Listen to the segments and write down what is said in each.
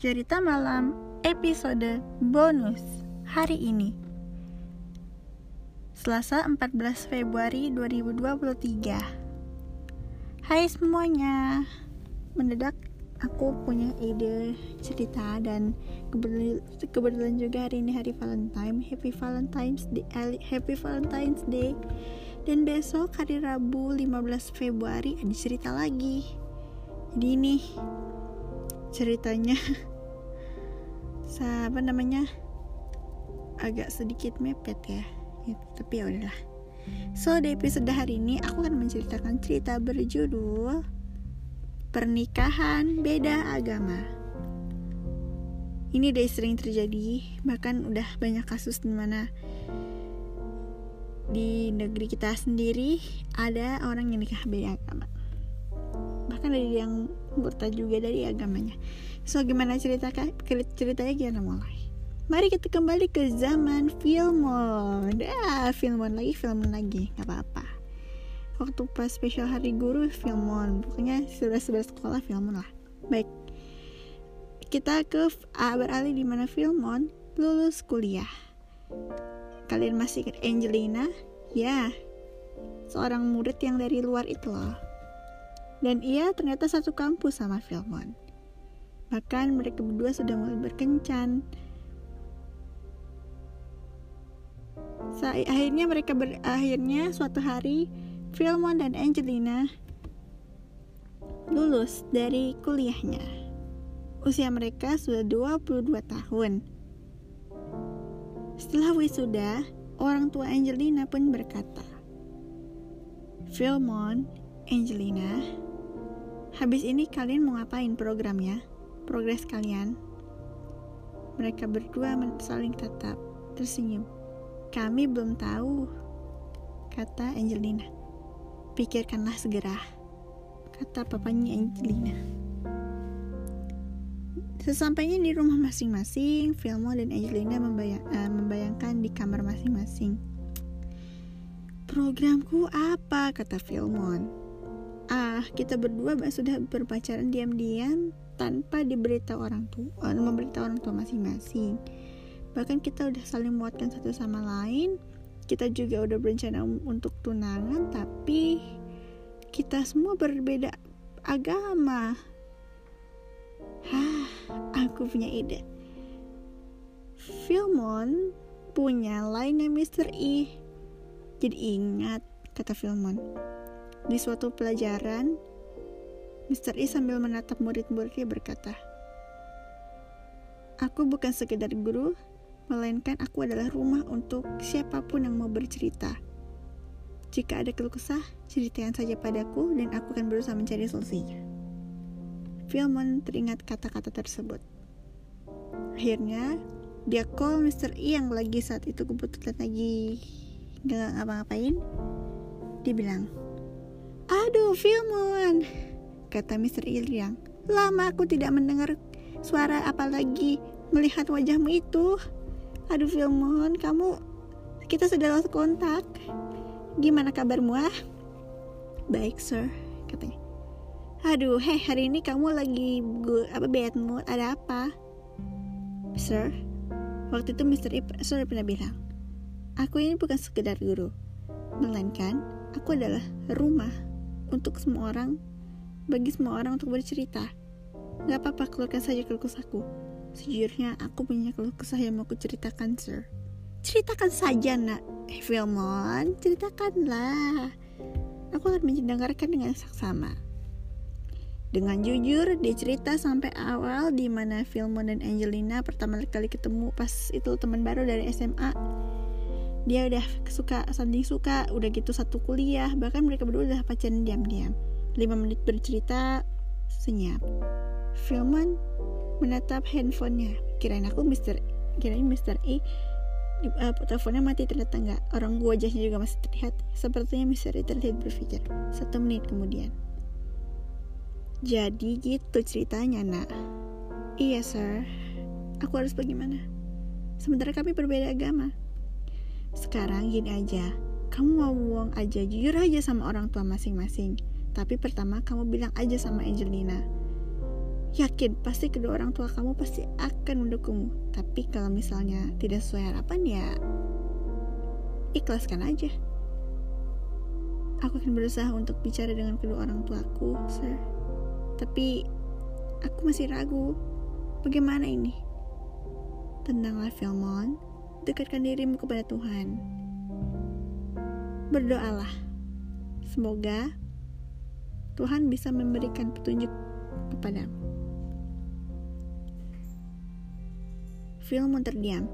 Cerita Malam episode bonus hari ini. Selasa 14 Februari 2023 Hai semuanya. Mendadak aku punya ide cerita dan kebetulan, juga hari ini hari Valentine. Happy Valentine's Day Happy Valentine's Day. Dan besok hari Rabu 15 Februari ada cerita lagi. Jadi ini ceritanya apa namanya agak sedikit mepet ya, ya tapi ya udahlah. So di episode hari ini aku akan menceritakan cerita berjudul pernikahan beda agama. Ini udah sering terjadi bahkan udah banyak kasus di mana di negeri kita sendiri ada orang yang nikah beda agama. Bahkan ada yang murtad juga dari agamanya. So gimana cerita ceritanya kita mulai Mari kita kembali ke zaman Filmon. Ah Filmon lagi Filmon lagi. Nggak apa-apa. Waktu pas spesial hari guru Filmon. Pokoknya sudah sebelah sekolah Filmon lah. Baik. Kita ke uh, beralih di mana Filmon? Lulus kuliah. Kalian masih ingat Angelina? Ya. Seorang murid yang dari luar itu loh dan ia ternyata satu kampus sama Filmon. Bahkan mereka berdua sudah mulai berkencan. Sa akhirnya mereka ber akhirnya suatu hari Filmon dan Angelina lulus dari kuliahnya. Usia mereka sudah 22 tahun. Setelah wisuda, orang tua Angelina pun berkata, Filmon, Angelina, habis ini kalian mau ngapain programnya? progres kalian. Mereka berdua saling tetap tersenyum. Kami belum tahu, kata Angelina. Pikirkanlah segera, kata papanya Angelina. Sesampainya di rumah masing-masing, Filmo dan Angelina membayang, uh, membayangkan di kamar masing-masing. Programku apa? kata Filmon. Ah, kita berdua sudah berpacaran diam-diam tanpa diberitahu orang tua, eh, memberitahu orang tua masing-masing. Bahkan kita udah saling muatkan satu sama lain. Kita juga udah berencana untuk tunangan, tapi kita semua berbeda agama. Hah, aku punya ide. Filmon punya lainnya Mr. E. Jadi ingat, kata Filmon. Di suatu pelajaran, Mr. E sambil menatap murid-muridnya berkata, Aku bukan sekedar guru, melainkan aku adalah rumah untuk siapa pun yang mau bercerita. Jika ada keluh kesah, ceritakan saja padaku dan aku akan berusaha mencari solusinya. Filmon teringat kata-kata tersebut. Akhirnya, dia call Mr. E yang lagi saat itu kebetulan lagi gak ngapa-ngapain. Dia bilang, Aduh, Filmon, kata Mr. Iliang. Lama aku tidak mendengar suara apalagi melihat wajahmu itu. Aduh Filmon, kamu kita sudah lost kontak. Gimana kabarmu ah? Baik sir, katanya. Aduh, heh hari ini kamu lagi good, apa bad mood? Ada apa? Sir, waktu itu Mr. Ip, sir pernah bilang, aku ini bukan sekedar guru, melainkan aku adalah rumah untuk semua orang bagi semua orang untuk bercerita. Gak apa-apa, keluarkan saja keluh kesahku. Sejujurnya, aku punya keluh kesah yang mau aku ceritakan, sir. Ceritakan saja, nak. Eh, Filmon, ceritakanlah. Aku akan mendengarkan dengan saksama. Dengan jujur, dia cerita sampai awal di mana Filmon dan Angelina pertama kali ketemu pas itu teman baru dari SMA. Dia udah suka, saling suka, udah gitu satu kuliah, bahkan mereka berdua udah pacaran diam-diam. 5 menit bercerita, senyap. Filman menatap handphonenya. Kirain aku Mister, kirain Mister E uh, teleponnya mati ternyata enggak. Orang gua wajahnya juga masih terlihat. Sepertinya Mister E terlihat berpikir. Satu menit kemudian. Jadi gitu ceritanya, nak. Iya, sir. Aku harus bagaimana? Sementara kami berbeda agama. Sekarang gini aja. Kamu mau buang aja, jujur aja sama orang tua masing-masing. Tapi pertama kamu bilang aja sama Angelina. yakin pasti kedua orang tua kamu pasti akan mendukungmu tapi kalau misalnya tidak sesuai harapan ya ikhlaskan aja aku akan berusaha untuk bicara dengan kedua orang tuaku sir tapi aku masih ragu bagaimana ini tenanglah Filmon dekatkan dirimu kepada Tuhan berdoalah semoga Tuhan bisa memberikan petunjuk kepadamu Filmon terdiam.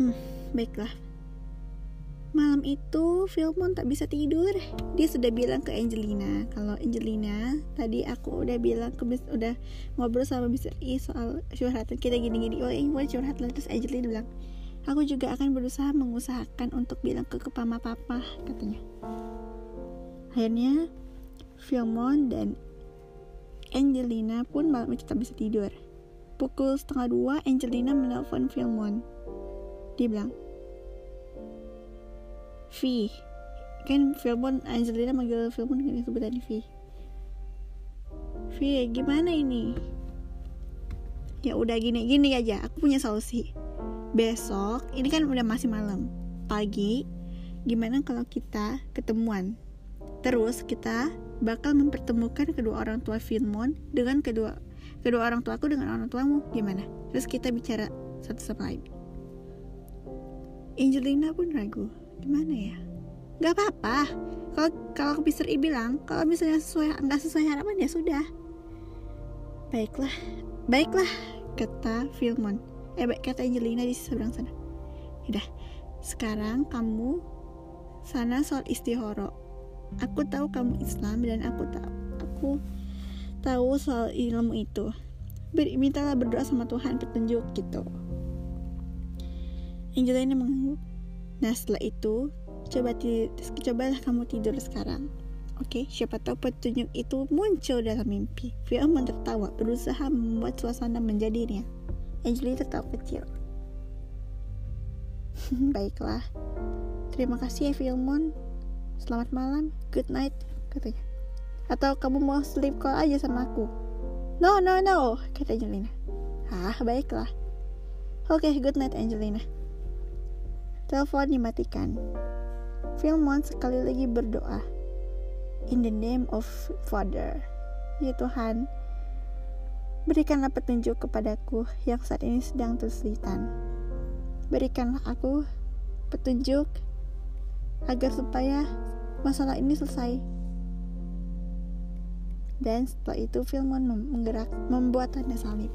Hmm, baiklah. Malam itu Filmon tak bisa tidur. Dia sudah bilang ke Angelina kalau Angelina tadi aku udah bilang ke udah ngobrol sama Mr. E soal curhatan kita gini-gini. Oh, ini boleh curhat lah terus Angelina bilang, aku juga akan berusaha mengusahakan untuk bilang ke kepama papa katanya. Akhirnya Filmon dan Angelina pun malam itu tak bisa tidur. Pukul setengah dua, Angelina menelpon Filmon. Dia bilang, V, kan Filmon, Angelina manggil Filmon kan sebutan V. V, gimana ini? Ya udah gini-gini aja, aku punya solusi. Besok, ini kan udah masih malam. Pagi, gimana kalau kita ketemuan? Terus kita bakal mempertemukan kedua orang tua Filmon dengan kedua kedua orang tuaku dengan orang tuamu gimana terus kita bicara satu sama lain Angelina pun ragu gimana ya? Gak apa-apa. Kalau kalau Mr. I bilang kalau misalnya sesuai nggak sesuai harapan ya sudah. Baiklah. Baiklah kata Filmon eh baik kata Angelina di seberang sana. Udah sekarang kamu sana soal istihoro. Aku tahu kamu Islam dan aku tahu aku tahu soal ilmu itu. Mintalah berdoa sama Tuhan petunjuk gitu. Angelina mengangguk nah setelah itu coba cobalah kamu tidur sekarang Oke, okay, siapa tahu petunjuk itu muncul dalam mimpi. Firman tertawa, berusaha membuat suasana menjadinya. Angelina tertawa kecil. Baiklah. Terima kasih ya Filmon. Selamat malam. Good night, katanya. Atau kamu mau sleep call aja sama aku? No, no, no, kata Angelina. Ah, baiklah. Oke, okay, good night Angelina. Telepon dimatikan. Filmon sekali lagi berdoa. In the name of Father. Ya Tuhan, berikanlah petunjuk kepadaku yang saat ini sedang kesulitan. Berikanlah aku petunjuk agar supaya masalah ini selesai dan setelah itu Filmon menggerak membuat tanda salib.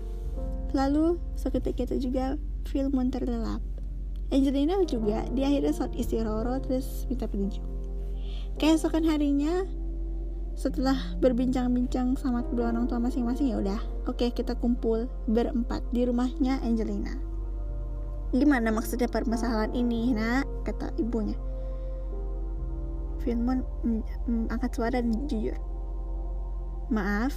Lalu seketika itu juga Filmon terlelap. Angelina juga di akhirnya saat istirahat terus minta petunjuk. Keesokan harinya setelah berbincang-bincang sama kedua orang tua masing-masing ya udah oke okay, kita kumpul berempat di rumahnya Angelina. Gimana maksudnya permasalahan ini nak? Kata ibunya. Filmon angkat suara dan jujur. Maaf,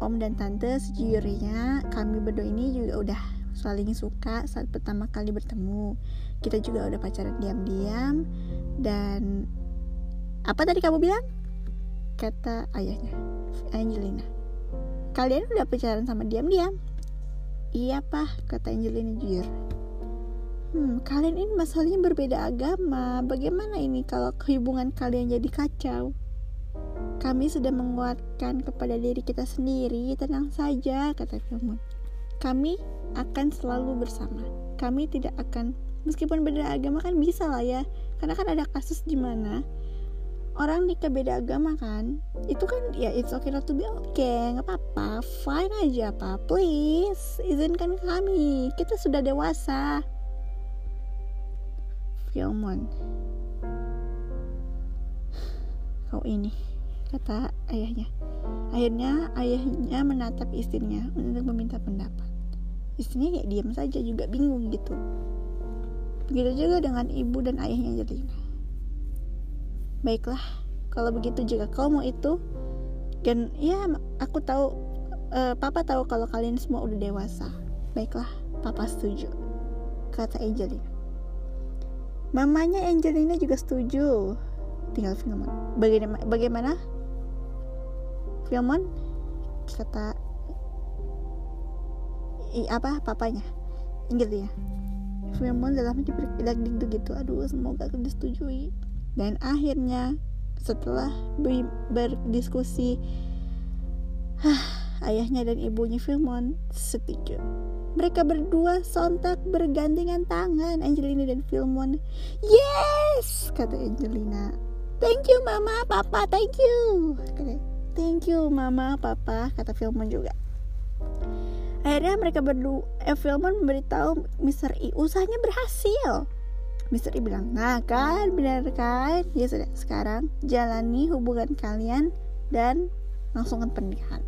Om dan Tante sejujurnya kami berdua ini juga udah saling suka saat pertama kali bertemu. Kita juga udah pacaran diam-diam dan apa tadi kamu bilang? Kata ayahnya, Angelina. Kalian udah pacaran sama diam-diam? Iya, Pak, kata Angelina jujur. Hmm, kalian ini masalahnya berbeda agama. Bagaimana ini kalau hubungan kalian jadi kacau? Kami sudah menguatkan kepada diri kita sendiri, tenang saja, kata Filmon. Kami akan selalu bersama. Kami tidak akan, meskipun beda agama kan bisa lah ya, karena kan ada kasus di mana orang nikah beda agama kan, itu kan ya it's okay not to be okay, nggak apa-apa, fine aja apa, please izinkan kami, kita sudah dewasa. Filmon, kau ini kata ayahnya. Akhirnya ayahnya menatap istrinya untuk meminta pendapat. Istrinya kayak diam saja juga bingung gitu. Begitu juga dengan ibu dan ayahnya Jelina. Baiklah, kalau begitu juga kau mau itu dan ya aku tahu uh, papa tahu kalau kalian semua udah dewasa. Baiklah, papa setuju. Kata Angelina. Mamanya Angelina juga setuju. Tinggal Filmon. Bagaimana, bagaimana Filmon, kata i, apa papanya gitu ya Firman dalam diperkidak gitu aduh semoga disetujui dan akhirnya setelah berdiskusi ayahnya dan ibunya Firmon setuju mereka berdua sontak bergandengan tangan Angelina dan Filmon. Yes, kata Angelina. Thank you mama, papa, thank you. Thank you mama, papa, kata Filmon juga. Akhirnya mereka berdua, eh, Filmon memberitahu Mr. I usahanya berhasil. Mr. I bilang, nah kan, benar kan? Ya sudah, sekarang jalani hubungan kalian dan langsungkan pernikahan.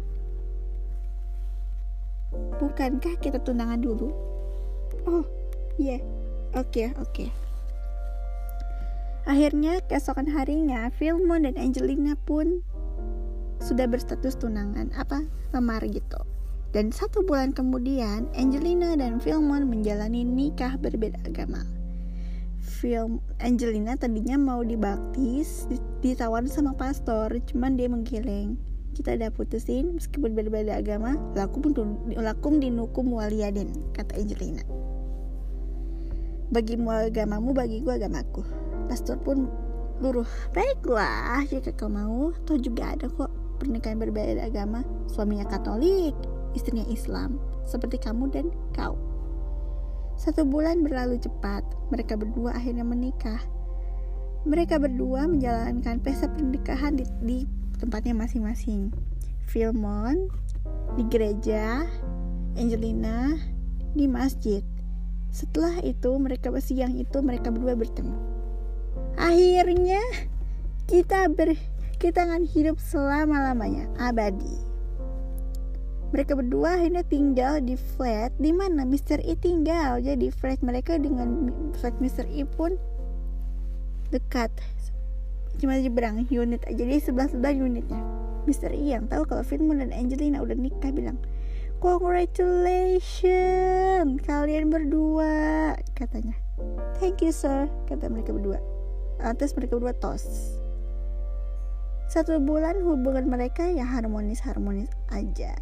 Bukankah kita tunangan dulu? Oh, iya. Yeah. Oke, okay, oke. Okay. Akhirnya keesokan harinya, Filmon dan Angelina pun sudah berstatus tunangan, apa lemar gitu. Dan satu bulan kemudian, Angelina dan Filmon menjalani nikah berbeda agama. Film Angelina tadinya mau dibaptis, ditawarin sama pastor, cuman dia menggeleng kita udah putusin meskipun berbeda agama lakum lakum dinukum waliyadin kata Angelina. Bagimu agamamu bagiku agamaku. Pastor pun luruh baiklah jika kau mau toh juga ada kok pernikahan berbeda agama. Suaminya Katolik istrinya Islam seperti kamu dan kau satu bulan berlalu cepat mereka berdua akhirnya menikah mereka berdua menjalankan pesta pernikahan di, di tempatnya masing-masing. Filmon di gereja, Angelina di masjid. Setelah itu mereka siang itu mereka berdua bertemu. Akhirnya kita ber kita akan hidup selama-lamanya abadi. Mereka berdua akhirnya tinggal di flat di mana Mr. E tinggal. Jadi flat mereka dengan flat Mr. E pun dekat cuma nyebrang unit aja jadi sebelah sebelah unitnya Mister yang tahu kalau Firman dan Angelina udah nikah bilang congratulations kalian berdua katanya thank you sir kata mereka berdua atas mereka berdua tos satu bulan hubungan mereka ya harmonis-harmonis aja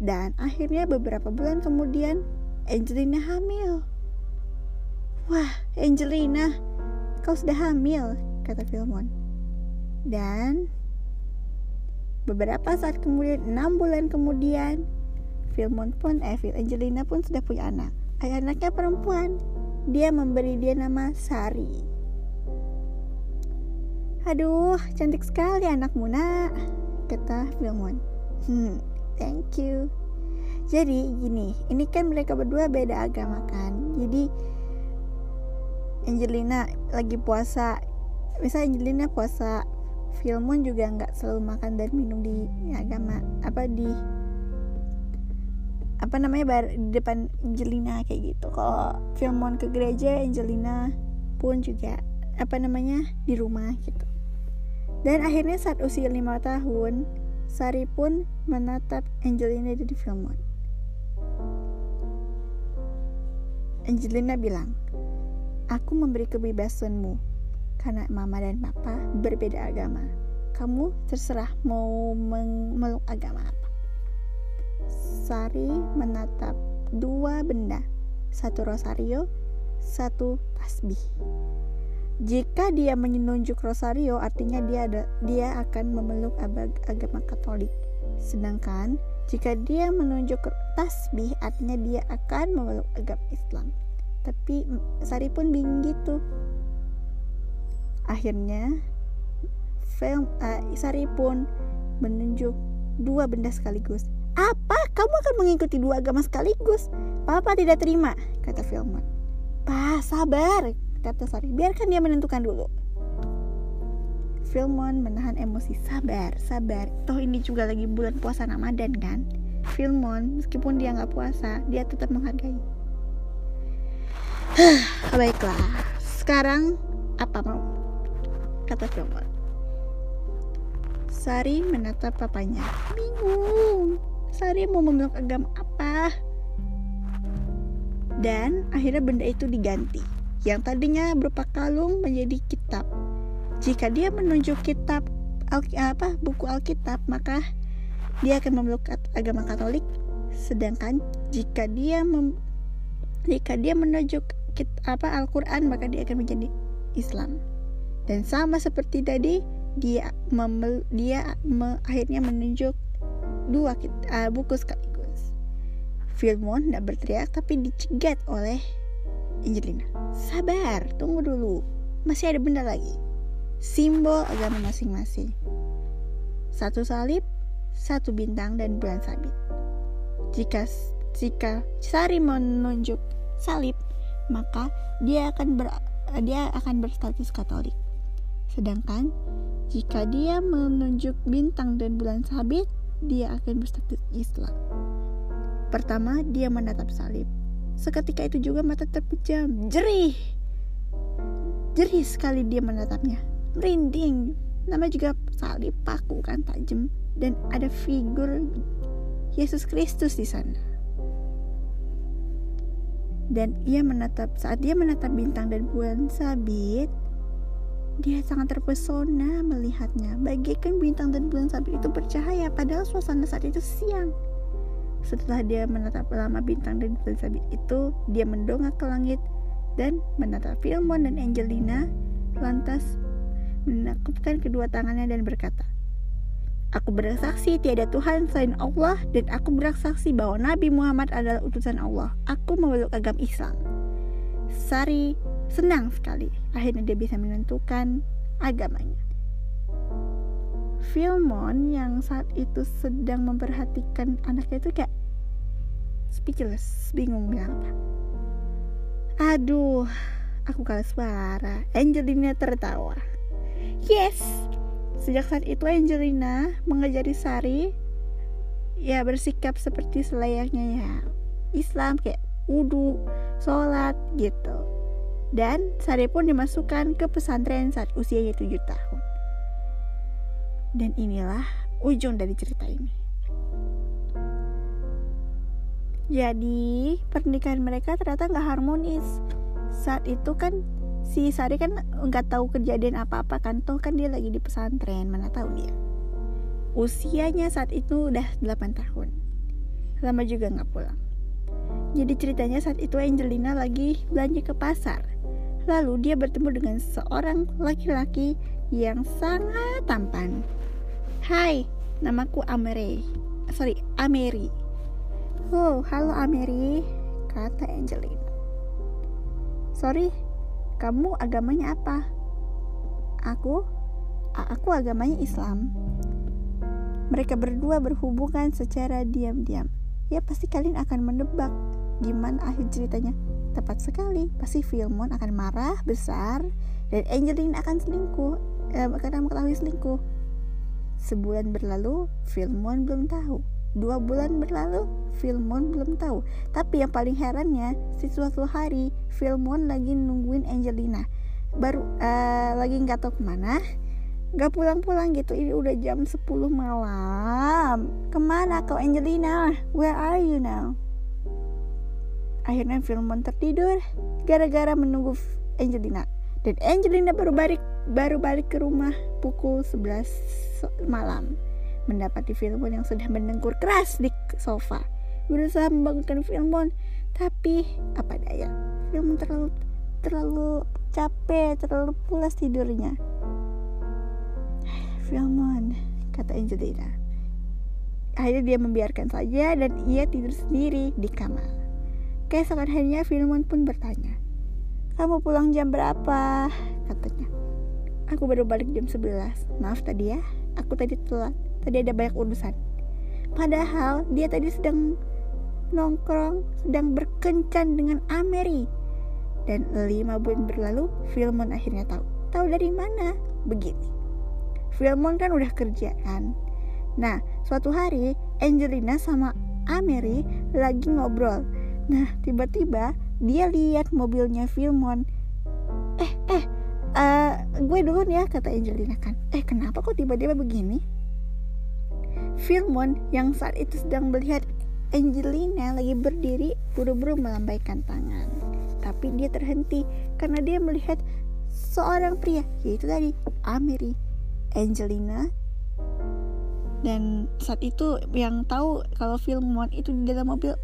dan akhirnya beberapa bulan kemudian Angelina hamil wah Angelina kau sudah hamil kata Filmon. Dan beberapa saat kemudian, enam bulan kemudian, Filmon pun, eh, Angelina pun sudah punya anak. Ayah anaknya perempuan. Dia memberi dia nama Sari. Aduh, cantik sekali anakmu nak, kata Filmon. Hmm, thank you. Jadi gini, ini kan mereka berdua beda agama kan. Jadi Angelina lagi puasa misalnya Angelina puasa Filmon juga nggak selalu makan dan minum di agama apa di apa namanya bar, di depan Angelina kayak gitu kalau Filmon ke gereja Angelina pun juga apa namanya di rumah gitu dan akhirnya saat usia lima tahun Sari pun menatap Angelina dari Filmon Angelina bilang aku memberi kebebasanmu karena mama dan papa berbeda agama. Kamu terserah mau memeluk agama apa. Sari menatap dua benda, satu rosario, satu tasbih. Jika dia menunjuk rosario, artinya dia ada, dia akan memeluk agama Katolik. Sedangkan jika dia menunjuk tasbih, artinya dia akan memeluk agama Islam. Tapi Sari pun bingung gitu Akhirnya, film uh, Sari pun menunjuk dua benda sekaligus. Apa? Kamu akan mengikuti dua agama sekaligus? Papa tidak terima, kata Filmon. Pa, sabar, kata Sari. Biarkan dia menentukan dulu. Filmon menahan emosi. Sabar, sabar. Toh ini juga lagi bulan puasa Ramadan kan? Filmon, meskipun dia nggak puasa, dia tetap menghargai. Baiklah, sekarang apa mau? kata Filmon. Sari menatap papanya. Bingung. Sari mau memeluk agama apa? Dan akhirnya benda itu diganti. Yang tadinya berupa kalung menjadi kitab. Jika dia menunjuk kitab al apa buku Alkitab, maka dia akan memeluk agama Katolik. Sedangkan jika dia mem, jika dia menuju apa Al-Qur'an maka dia akan menjadi Islam. Dan sama seperti tadi dia memel, dia me, akhirnya menunjuk dua uh, buku sekaligus. Filmon tidak berteriak tapi dicegat oleh Angelina sabar tunggu dulu masih ada benda lagi simbol agama masing-masing satu salib satu bintang dan bulan sabit. Jika jika Sari menunjuk salib, maka dia akan ber, dia akan berstatus Katolik. Sedangkan jika dia menunjuk bintang dan bulan sabit, dia akan berstatus Islam. Pertama, dia menatap salib. Seketika itu juga mata terpejam, jerih. Jerih sekali dia menatapnya. Merinding. Nama juga salib paku kan tajam dan ada figur Yesus Kristus di sana. Dan ia menatap saat dia menatap bintang dan bulan sabit, dia sangat terpesona melihatnya. Bagaikan bintang dan bulan sabit itu bercahaya padahal suasana saat itu siang. Setelah dia menatap lama bintang dan sabit itu, dia mendongak ke langit dan menatap Filmon dan Angelina lantas menakupkan kedua tangannya dan berkata, Aku bersaksi tiada Tuhan selain Allah dan aku bersaksi bahwa Nabi Muhammad adalah utusan Allah. Aku memeluk agama Islam. Sari senang sekali. Akhirnya dia bisa menentukan agamanya. Filmon yang saat itu sedang memperhatikan anaknya itu kayak speechless, bingung bilang apa. Aduh, aku kalah suara. Angelina tertawa. Yes, Sejak saat itu Angelina mengajari Sari ya bersikap seperti selayaknya ya Islam kayak wudhu, sholat gitu. Dan Sari pun dimasukkan ke pesantren saat usianya 7 tahun. Dan inilah ujung dari cerita ini. Jadi pernikahan mereka ternyata nggak harmonis. Saat itu kan si Sari kan nggak tahu kejadian apa-apa kan. Toh kan dia lagi di pesantren mana tahu dia. Usianya saat itu udah 8 tahun. Lama juga nggak pulang. Jadi ceritanya saat itu Angelina lagi belanja ke pasar. Lalu dia bertemu dengan seorang laki-laki yang sangat tampan Hai namaku Amere sorry Ameri Oh halo Ameri kata Angelina sorry kamu agamanya apa? Aku, aku agamanya Islam. Mereka berdua berhubungan secara diam-diam. Ya pasti kalian akan menebak gimana akhir ceritanya. Tepat sekali, pasti Filmon akan marah besar dan Angelina akan selingkuh, eh, karena mengetahui selingkuh. Sebulan berlalu, Filmon belum tahu Dua bulan berlalu, Filmon belum tahu. Tapi yang paling herannya, si suatu hari Filmon lagi nungguin Angelina. Baru uh, lagi nggak tahu ke mana, nggak pulang-pulang gitu. Ini udah jam 10 malam. Ke mana kau Angelina? Where are you now? Akhirnya Filmon tertidur gara-gara menunggu Angelina. Dan Angelina baru balik baru balik ke rumah pukul 11 malam mendapati Filmon yang sudah mendengkur keras di sofa. Berusaha membangunkan Filmon, tapi apa daya, Filmon terlalu terlalu capek, terlalu pulas tidurnya. Filmon, kata Angelina. Akhirnya dia membiarkan saja dan ia tidur sendiri di kamar. Keesokan harinya Filmon pun bertanya, Kamu pulang jam berapa? Katanya. Aku baru balik jam 11. Maaf tadi ya, aku tadi telat. Tadi ada banyak urusan. Padahal dia tadi sedang nongkrong sedang berkencan dengan Ameri. Dan lima bulan berlalu Filmon akhirnya tahu. Tahu dari mana? Begini. Filmon kan udah kerja kan? Nah suatu hari Angelina sama Ameri lagi ngobrol. Nah tiba-tiba dia lihat mobilnya Filmon eh eh uh, gue dulu ya kata Angelina kan eh kenapa kok tiba-tiba begini Filmon yang saat itu sedang melihat Angelina lagi berdiri buru-buru melambaikan tangan. Tapi dia terhenti karena dia melihat seorang pria, yaitu tadi Amiri. Angelina dan saat itu yang tahu kalau Filmon itu di dalam mobil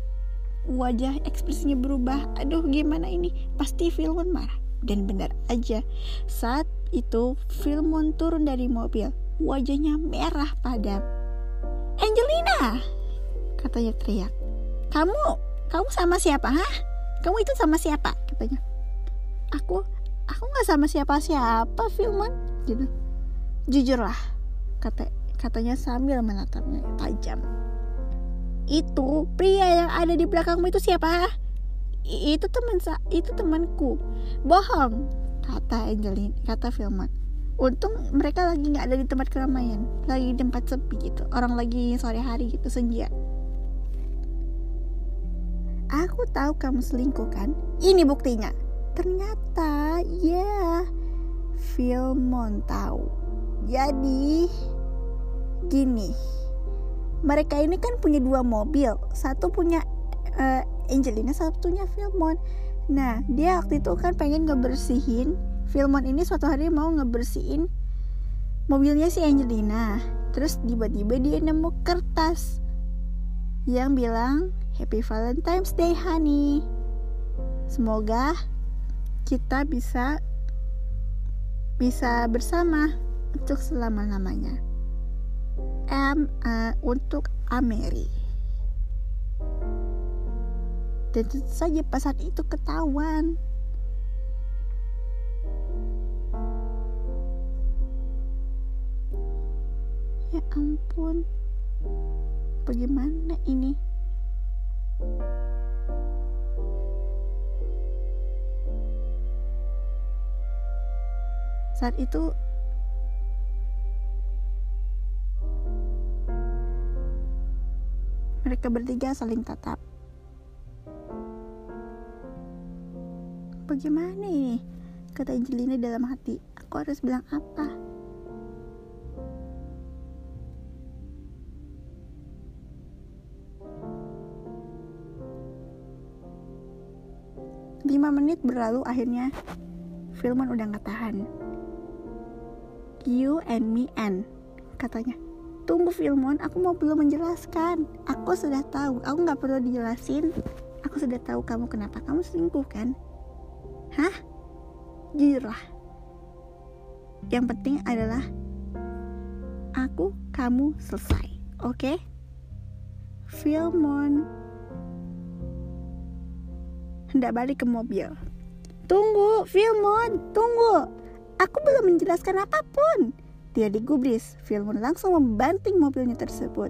wajah ekspresinya berubah aduh gimana ini pasti Filmon marah dan benar aja saat itu Filmon turun dari mobil. Wajahnya merah padam Angelina! katanya teriak. Kamu kamu sama siapa hah? Kamu itu sama siapa? katanya. Aku aku nggak sama siapa siapa Filmon gitu. Jujurlah kata katanya sambil menatapnya tajam. Itu pria yang ada di belakangmu itu siapa? Itu teman itu temanku. Bohong, kata Angelin, kata Filman. Untung mereka lagi nggak ada di tempat keramaian, lagi di tempat sepi gitu. Orang lagi sore hari gitu senja. Aku tahu kamu selingkuh kan? Ini buktinya. Ternyata ya, Filmon tahu. Jadi gini mereka ini kan punya dua mobil satu punya uh, Angelina satunya Filmon nah dia waktu itu kan pengen ngebersihin Filmon ini suatu hari mau ngebersihin mobilnya si Angelina. Terus tiba-tiba dia nemu kertas yang bilang Happy Valentine's Day honey. Semoga kita bisa bisa bersama untuk selama-lamanya. M uh, untuk Ameri. Dan tentu saja saat itu ketahuan. Ya ampun, bagaimana ini? Saat itu Mereka bertiga saling tatap. Bagaimana ini? Kata Angelina dalam hati. Aku harus bilang apa? Lima menit berlalu akhirnya Filman udah gak tahan. You and me and katanya. Tunggu Filmon, aku mau belum menjelaskan. Aku sudah tahu, aku nggak perlu dijelasin. Aku sudah tahu kamu kenapa kamu selingkuh kan? Hah? Jujurlah. Yang penting adalah aku, kamu selesai. Oke? Okay? Filmon hendak balik ke mobil. Tunggu, Filmon, tunggu. Aku belum menjelaskan apa pun. Dia digubris, Filmon langsung membanting mobilnya tersebut.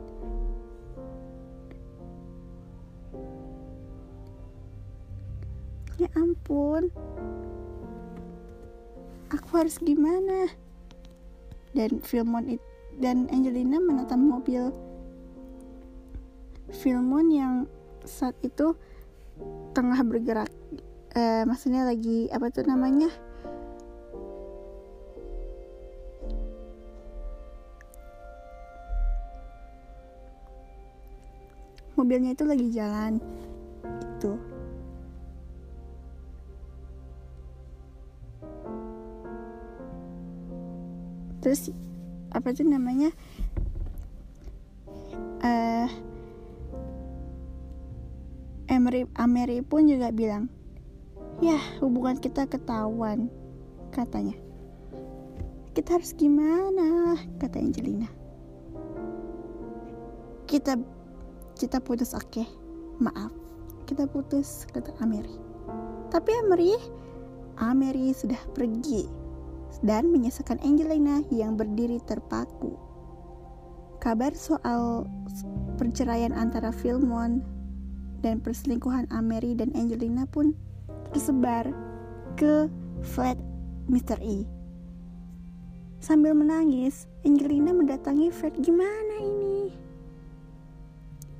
Ya ampun, aku harus gimana? Dan Filmon dan Angelina menatap mobil Filmon yang saat itu tengah bergerak. Eh, maksudnya lagi apa tuh namanya? mobilnya itu lagi jalan terus apa tuh namanya uh, Emery Amery pun juga bilang ya hubungan kita ketahuan katanya. Kita harus gimana? kata Angelina. Kita kita putus oke okay? maaf kita putus kata Ameri tapi Ameri Ameri sudah pergi dan menyisakan Angelina yang berdiri terpaku kabar soal perceraian antara Filmon dan perselingkuhan Ameri dan Angelina pun tersebar ke flat Mr. E. Sambil menangis, Angelina mendatangi Fred. Gimana ini?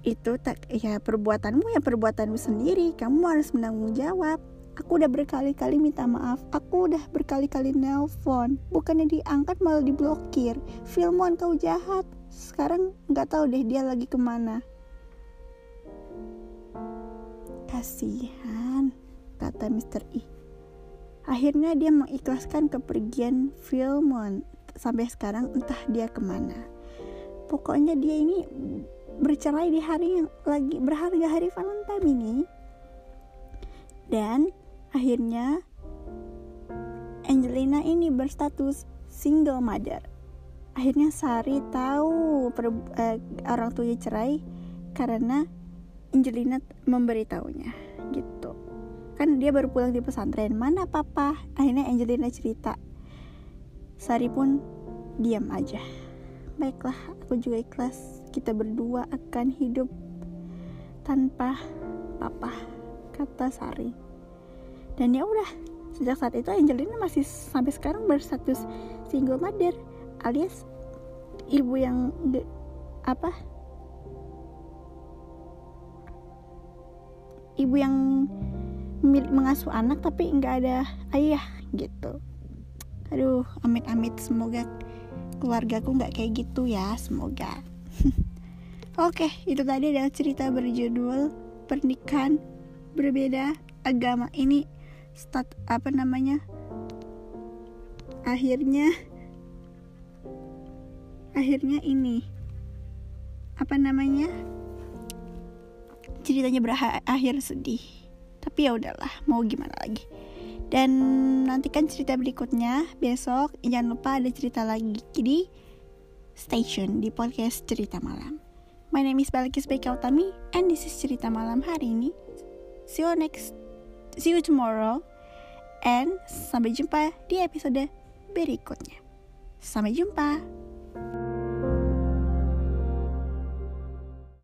itu tak ya perbuatanmu ya perbuatanmu sendiri kamu harus menanggung jawab aku udah berkali-kali minta maaf. Aku udah berkali-kali nelpon. Bukannya diangkat malah diblokir. Filmon kau jahat. Sekarang nggak tahu deh dia lagi ke mana. Kasihan kata Mr. I. Akhirnya dia mengikhlaskan kepergian Filmon sampai sekarang entah dia ke mana. Pokoknya dia ini bercerai di hari yang lagi berharga hari Valentine ini. Dan akhirnya Angelina ini berstatus single mother. Akhirnya Sari tahu per, eh, orang tuanya cerai karena Angelina memberitahunya gitu. Kan dia baru pulang di pesantren. Mana papa? Akhirnya Angelina cerita. Sari pun diam aja. Baiklah aku juga ikhlas. Kita berdua akan hidup tanpa papa kata Sari dan ya udah sejak saat itu Angelina masih sampai sekarang berstatus single mother alias ibu yang apa? Ibu yang mengasuh anak tapi nggak ada ayah gitu. Aduh amit-amit semoga keluargaku nggak kayak gitu ya semoga. Oke itu tadi adalah cerita berjudul pernikahan berbeda agama. Ini stat apa namanya akhirnya akhirnya ini apa namanya ceritanya berakhir sedih. Tapi ya udahlah mau gimana lagi. Dan nantikan cerita berikutnya besok. Jangan lupa ada cerita lagi. Jadi stay tune di podcast cerita malam. My name is Balkis Bekautami and this is cerita malam hari ini. See you next see you tomorrow. And sampai jumpa di episode berikutnya. Sampai jumpa